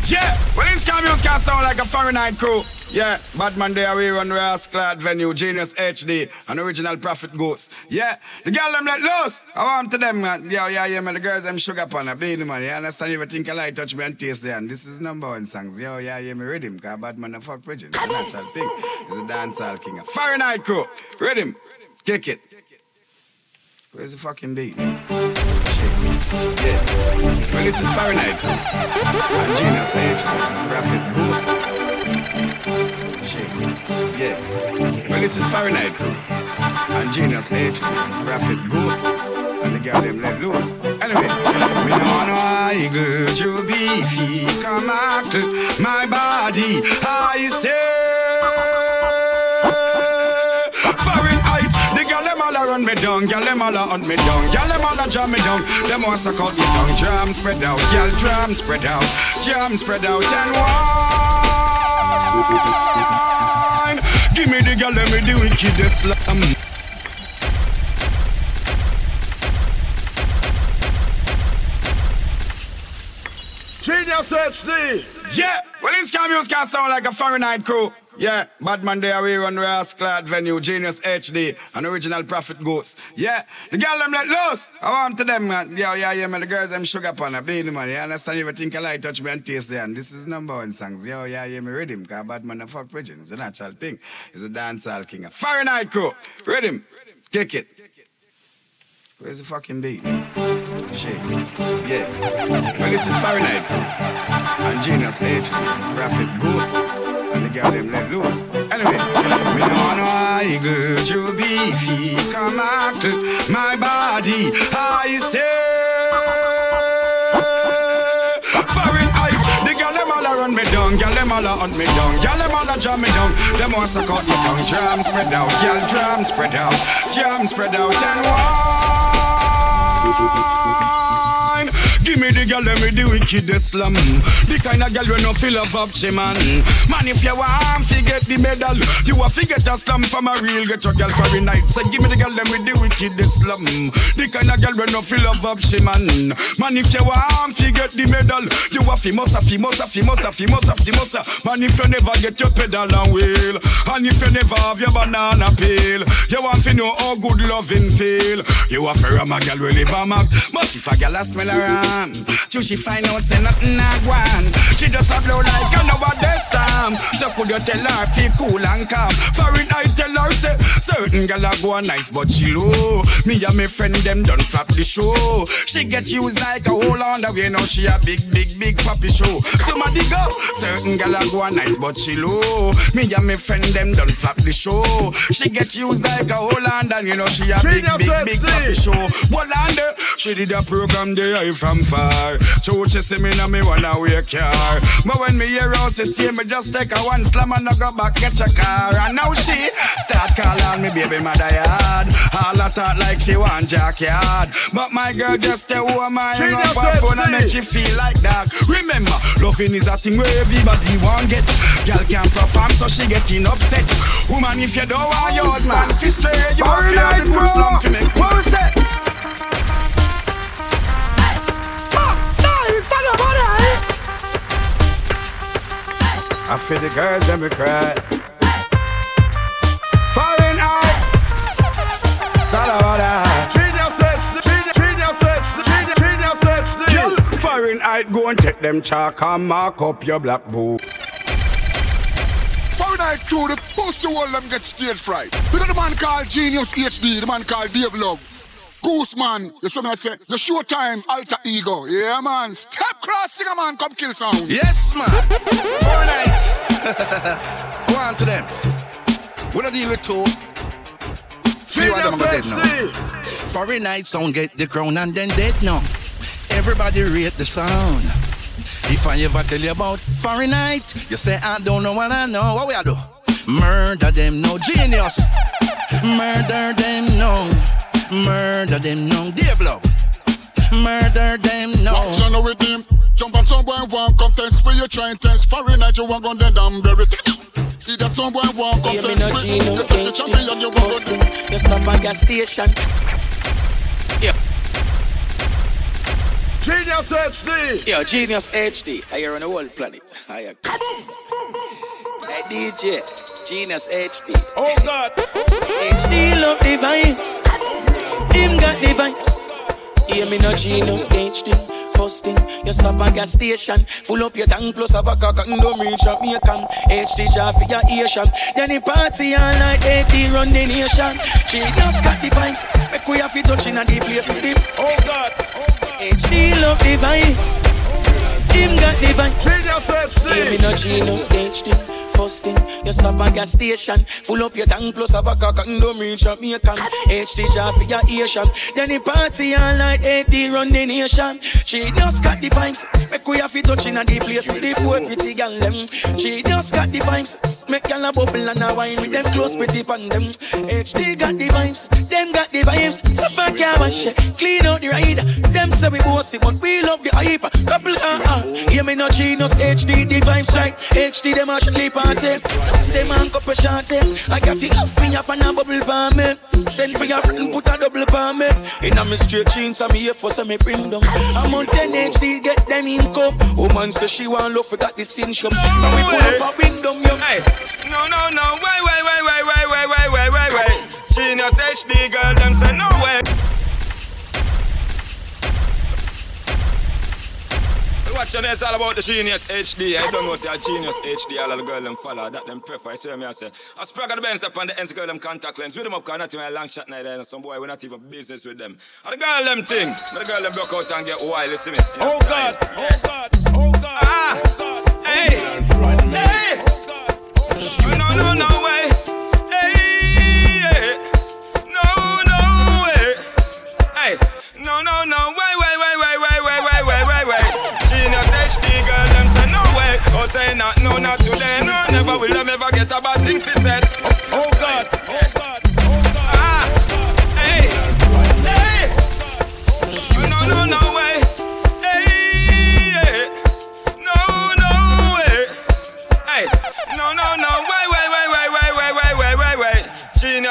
Yeah, well, this cameos can sound like a night crew. Yeah, Batman Day away on Rasclad venue, Genius HD, an original Prophet Goose. Yeah, the girl them let loose. I want to them, man. Yeah, yeah, yeah, man. The girls them sugar pan a baby, man. You understand? Everything I like touch me and taste it. And this is number one songs. Yo, yeah, yeah, me rhythm. Cause Batman a fuck pigeon. It's a natural thing. It's a dancehall king. Night crew. Rhythm. Kick it. Where's the fucking beat? Yeah. Well, this is Fahrenheit. And Genius HD. Prophet Goose. Shit. Yeah. Well, this is Fahrenheit crew. And Genius HD. Prophet Goose. And the girl them let loose. Anyway, me no no eagle to be free. Come out my body. I say. Fahrenheit. The girl them all run me down, girl them all hunt me down, girl them all jam me down. Them want suck out me tongue, jam spread out, girl jam spread out, jam spread out and wine. Give me the girl, let me the wickedest slam. Genius HD. Yeah, well, this cameos can sound like a Fahrenheit crew. Yeah, Badman Day away on Rasclad venue, Genius HD, an original Prophet Goose. Yeah, the girl them let loose. I want to them, man. Yeah, yeah, yeah, man. The girls them sugar pan a baby, man. You understand? Everything I like touch me and taste. And this is number one songs. Yo, yeah, yeah, me rhythm. Cause Badman a fuck pigeon. It's a natural thing. It's a dancehall king. Fahrenheit crew. Rhythm. Kick it. Where's the fucking beat? Shit. Yeah. Well, this is Fahrenheit. And Genius HD. Prophet Goose. And the girl them let loose. Anyway, me no no Michael, to be come out my body, I say. Eye, the girl them all run me down, girl them all hunt me down, girl them all jam me down. Them want to cut me tongue, jam spread out, girl jam spread out, jam spread out and mine. Give me the girl, let me the wickedest slam. The kind of girl we no feel of up, man. Man, if you want to get the medal, you a forget a slam from a real get your girl for a night. So give me the girl, let me the wickedest slam. The kind of girl we no feel of up, man. Man, if you want to get the medal, you a fimosa, fimosa, fimosa, fimosa, fimosa. Man, if you never get your pedal and wheel, and if you never have your banana peel, you want to know how good loving feel. You a fair a girl will live a map, but if a girl a smell around. Till she find out say nothing not one. She just a blow like I know a nowadays time. So could you tell her feel cool and calm? For it I tell her say certain gal a go nice but she low. Me and my friend them done flap the show. She get used like a whole on the way now she a big big big puppy show. Somebody go certain gal a go nice but she low. Me and my friend them done flap the show. She get used like a whole on and you know she a big big big puppy show. Well under uh, she did a program there from far. Church see me now me wanna wear car. But when me hear her say see me just take a one slam and I go back get your car. And now she start calling me baby mother yard. All I thought like she want jackyard. But my girl just stay home and hang up her phone and make she feel like that. Remember, loving is a thing where everybody want get. Girl can't perform so she getting upset. Woman if you don't want yours man, fi stay you feel the good slum fi make. What we say? I feel the girls and me cry. Foreign eye. Salabada. Foreign eye, go and take them chalk and mark up your black book. Foreign eye crew, the pussy all them get stage fright. We got the man called Genius HD, the man called Dave Love. Goose man, you see me I say, your showtime alter ego. Yeah man, step crossing a man, come kill sound. Yes man, foreign night. Go on to them. We don't deal with two. Few of them are dead now. Foreign night sound get the crown and then dead now. Everybody rate the sound. If I ever tell you about foreign night, you say I don't know what I know. What we are do? Murder them, no genius. Murder them, no. Murder them, no. Dave love. Murder them, no. Watch on with him. Jump on some boy one contest where you try and test. Foreign night you want gun then damn very He that some boy one Hear me contest no with genius, You touch the champion you want gun You stop at gas station. Yeah. Genius HD. Yo, Genius HD. I hear on the whole planet. I uh, hear. Hey, DJ. Genius HD. Oh God. HD love the vibes. Him got the vibes. Hear me no Genius HD. First thing, you stop at gas station. Full up your tank plus a back a cotton don't reach Jamaican. HD jar for your Asian. Then the party all night, AD run the nation. She just got the vibes. Make we have it touching at the place with him. Oh God. HD love the vibes. Him got the vibes. Hear me no Genius HD. First thing, you stop at gas station. Full up your tank plus a back a cotton don't reach Jamaican. HD jar for your Asian. Then the party all night, AD run the nation. She just got the vibes. Make we have it touching at the place with the four pretty gal them. She just got the vibes. Make gal a bubble and a wine with them close pretty pan them. HD got the vibes. Them got the vibes. So back your wash Clean out the ride. Them say we bossy, but we love the hype. Couple uh uh. Hear me no Genius HD the vibes right. HD them a shitly party. Touch them and cup a shorty. I got it love me off and a bubble for me. Send for your friend put a double for me. In a me straight jeans me here for some me bring down. I'm on 10 HD get them income. Woman say she want love, we got the cinch up. So we pull up a window, yo. Hey, no, no, no, wait, wait, wait, wait, wait, wait, wait, wait, wait, wait. Genius HD girl, them say no way. Watch this all about the Genius HD. I don't know say a Genius HD. All of the girl them follow that them prefer. I see me I say. I sprag the Benz up on the ends girl them contact lens. With them up cause not even a long shot night there. Some boy we not even business with them. And the girl them thing. But the girl them broke out and get wild. You see me? You know, Oh God. Oh God. Oh God. Ah. Hey. Hey. No, no, say not, no, not today. No, never will I ever get a bad she said. Oh.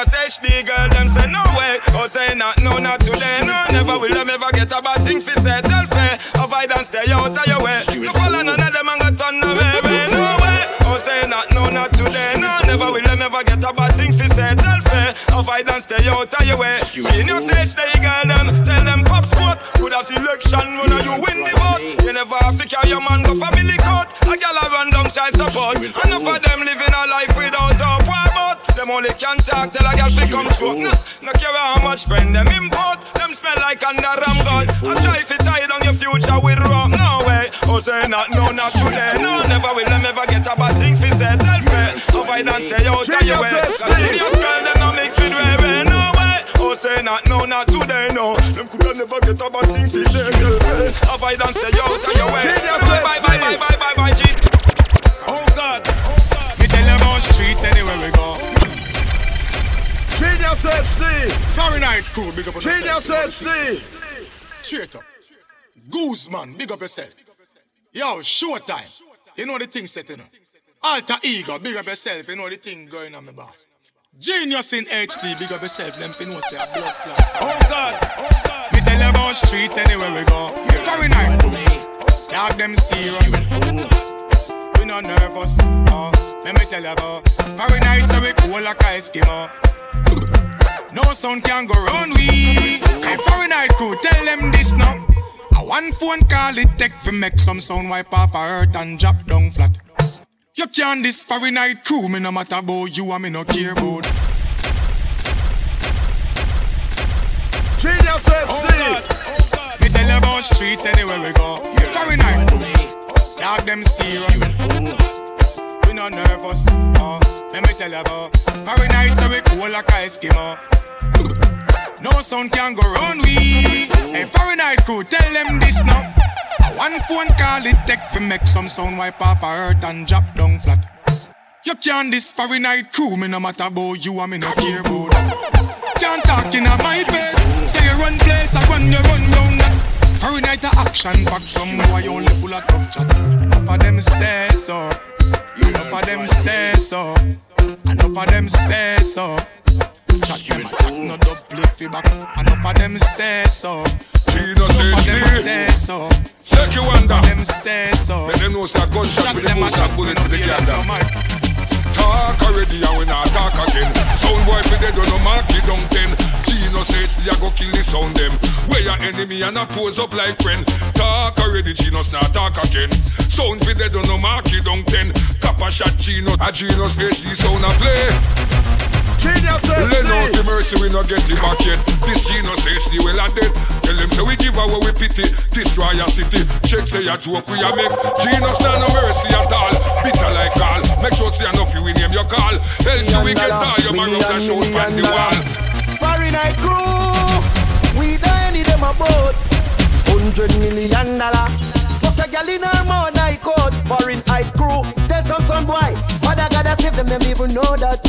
Genius HD girl, them say no way. Oh, say not, no, not today. No, never will them ever get a bad thing say. Tell fair, avoid and stay out of your way. No follow none of them and go turn away, way. No way. Oh, say not, no, not today. No, never will them ever get a bad thing say. Tell fair, avoid and stay out of your way. Genius HD girl, them tell them pop sport. Could have selection when you win the vote. You never have to carry your man go family court. A gal a run down child support. Enough of them only can talk till a gal fi come choke. No, no care how much friend them import. Them smell like under ram god. I try fi tie down your future with rope. No way. Oh say not, no, not today. No, never will them ever get a bad thing fi say. Tell fair. Avoid and stay out of your way. Cause genius girl them no mix with way way. No way. Oh say not, no, not today. No, them coulda never get a bad thing fi say. Tell fair. Avoid and stay out of your way. HD. Fahrenheit crew, big up on Genius HD. Straight up. Guzman, big up yourself. Yo, showtime. You know the thing setting up. Alter ego, big up yourself. You know the thing going on, my boss. Genius in HD, big up yourself. Them pin say a blood clot. Oh God, oh God. Me tell you about streets anywhere we go. Fahrenheit crew. Dog them serious. We not nervous. Oh, let me tell you about Fahrenheit so we cool like a Eskimo. Oh. No sound can go round we. Hey, Fahrenheit crew, tell them this now. A one phone call it take for make some sound wipe off a earth and drop down flat. You can this Fahrenheit crew, me no matter about you and me no care about. Oh, Genius HD. Oh, me tell about streets anywhere we go. Fahrenheit crew, dog them serious. We not nervous. Oh, let me tell you about Fahrenheit so we cool like a Eskimo. Oh. No sound can go round we. Hey, Fahrenheit crew, tell them this now. One phone call it take for make some sound wipe off a earth and drop down flat. You can't this Fahrenheit crew, me no matter about you and me no care about that. Can't talk in my face. Say you run place, I run you run round that. Fahrenheit a action pack, some boy only full of tough chat. Enough of them stairs up, enough of them stairs up, enough of them stairs up. Chat them attack, no double feedback. Enough of them stairs up. Genius Enough of them stairs up. Take you of them stairs up. Let them know say a gunshot with the most a bullet we no with the gander. Talk already and we not talk again. Sound boy fi dead when no mark it down ten. Genius HD a go kill the sound them. Where your enemy and a pose up like friend. Talk already, Genius not talk again. Sound fi dead when no mark it down ten. A shot Genius, a Genius HD sound a play. Genius Lend out the mercy, we not get it back yet. This Genius HD well a dead. Tell them say we give away we pity. Destroy a city. Check say a joke we a make. Genius not no mercy at all. Bitter like all. Make sure say enough you we name your call. Else you we get all your barrels and shoot on the wall. Fahrenheit crew, we don't need them about hundred million dollar. Fuck a gal in her mouth, I code. Fahrenheit crew, tell some son boy, father gotta save them, them even know that.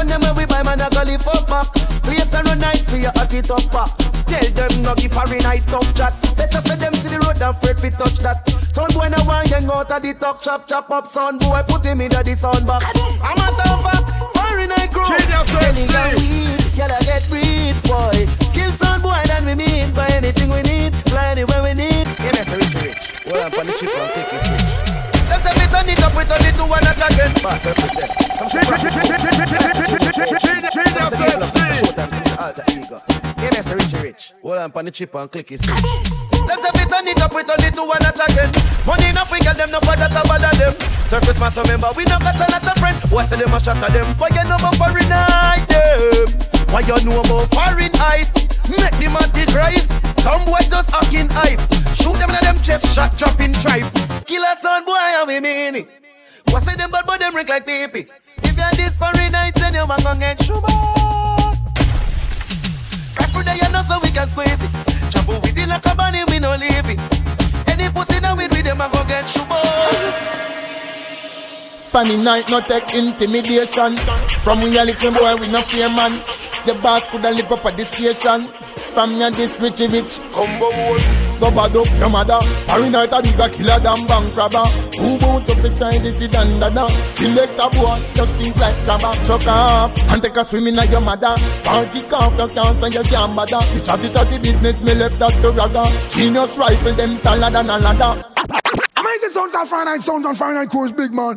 When them when we buy man, I go live up back. Place and run nice, we a hot it up back. Tell them no give Fahrenheit tough chat. Better say them see the road and afraid we touch that. Son boy now want young out of the talk chop chop up son boy put him in the sound box. I'm a top back, Fahrenheit crew. Genius Any HD. young weed, gotta get rid, boy. Kill some boy, then we mean. Buy anything we need, fly anywhere we need. Yeah, that's a rich, rich. Well, I'm on the chip and take it switch. Let's have it on it up, we turn it to one at again. Pass represent. Some shit from Genius HD. Yeah, that's a rich, rich. Well, I'm on the chip and click it switch. Let's have it on it up, we turn it to one at again. Money enough, we get them, no bother to bother them. Surface mass, remember, we not got a lot of friend. Say them a shot at them? Why you know about foreign night them? Why you know about foreign height? Make the matic rise. Some boy just acting hype. Shoot them in them chest, shot dropping tripe. Kill a son boy, and we mean it. Why say them bad boy, them rank like baby. If you got this foreign night, then you're gonna get shuba. Right for the you know so we can squeeze it. Trouble with the like a bunny, we no leave it. Any pussy that with with them, I go get shuba. Funny night, no take intimidation. From we a little boy, we no fear man. The boss coulda live up at the station. From ya this richy rich, combo Go bad up your mother. Foreign night a bigger killer than bank robber. Who bout up to try this it and dada. Select a boy, just think like grabber. Chuck off and take a swim in your mother. Can't kick off your cancer, you can't bother. The chatty chatty business, me left that to ragga. Genius rifle them taller than a ladder. Amazing sound called Friday Night Sound on Friday Night Course, big man.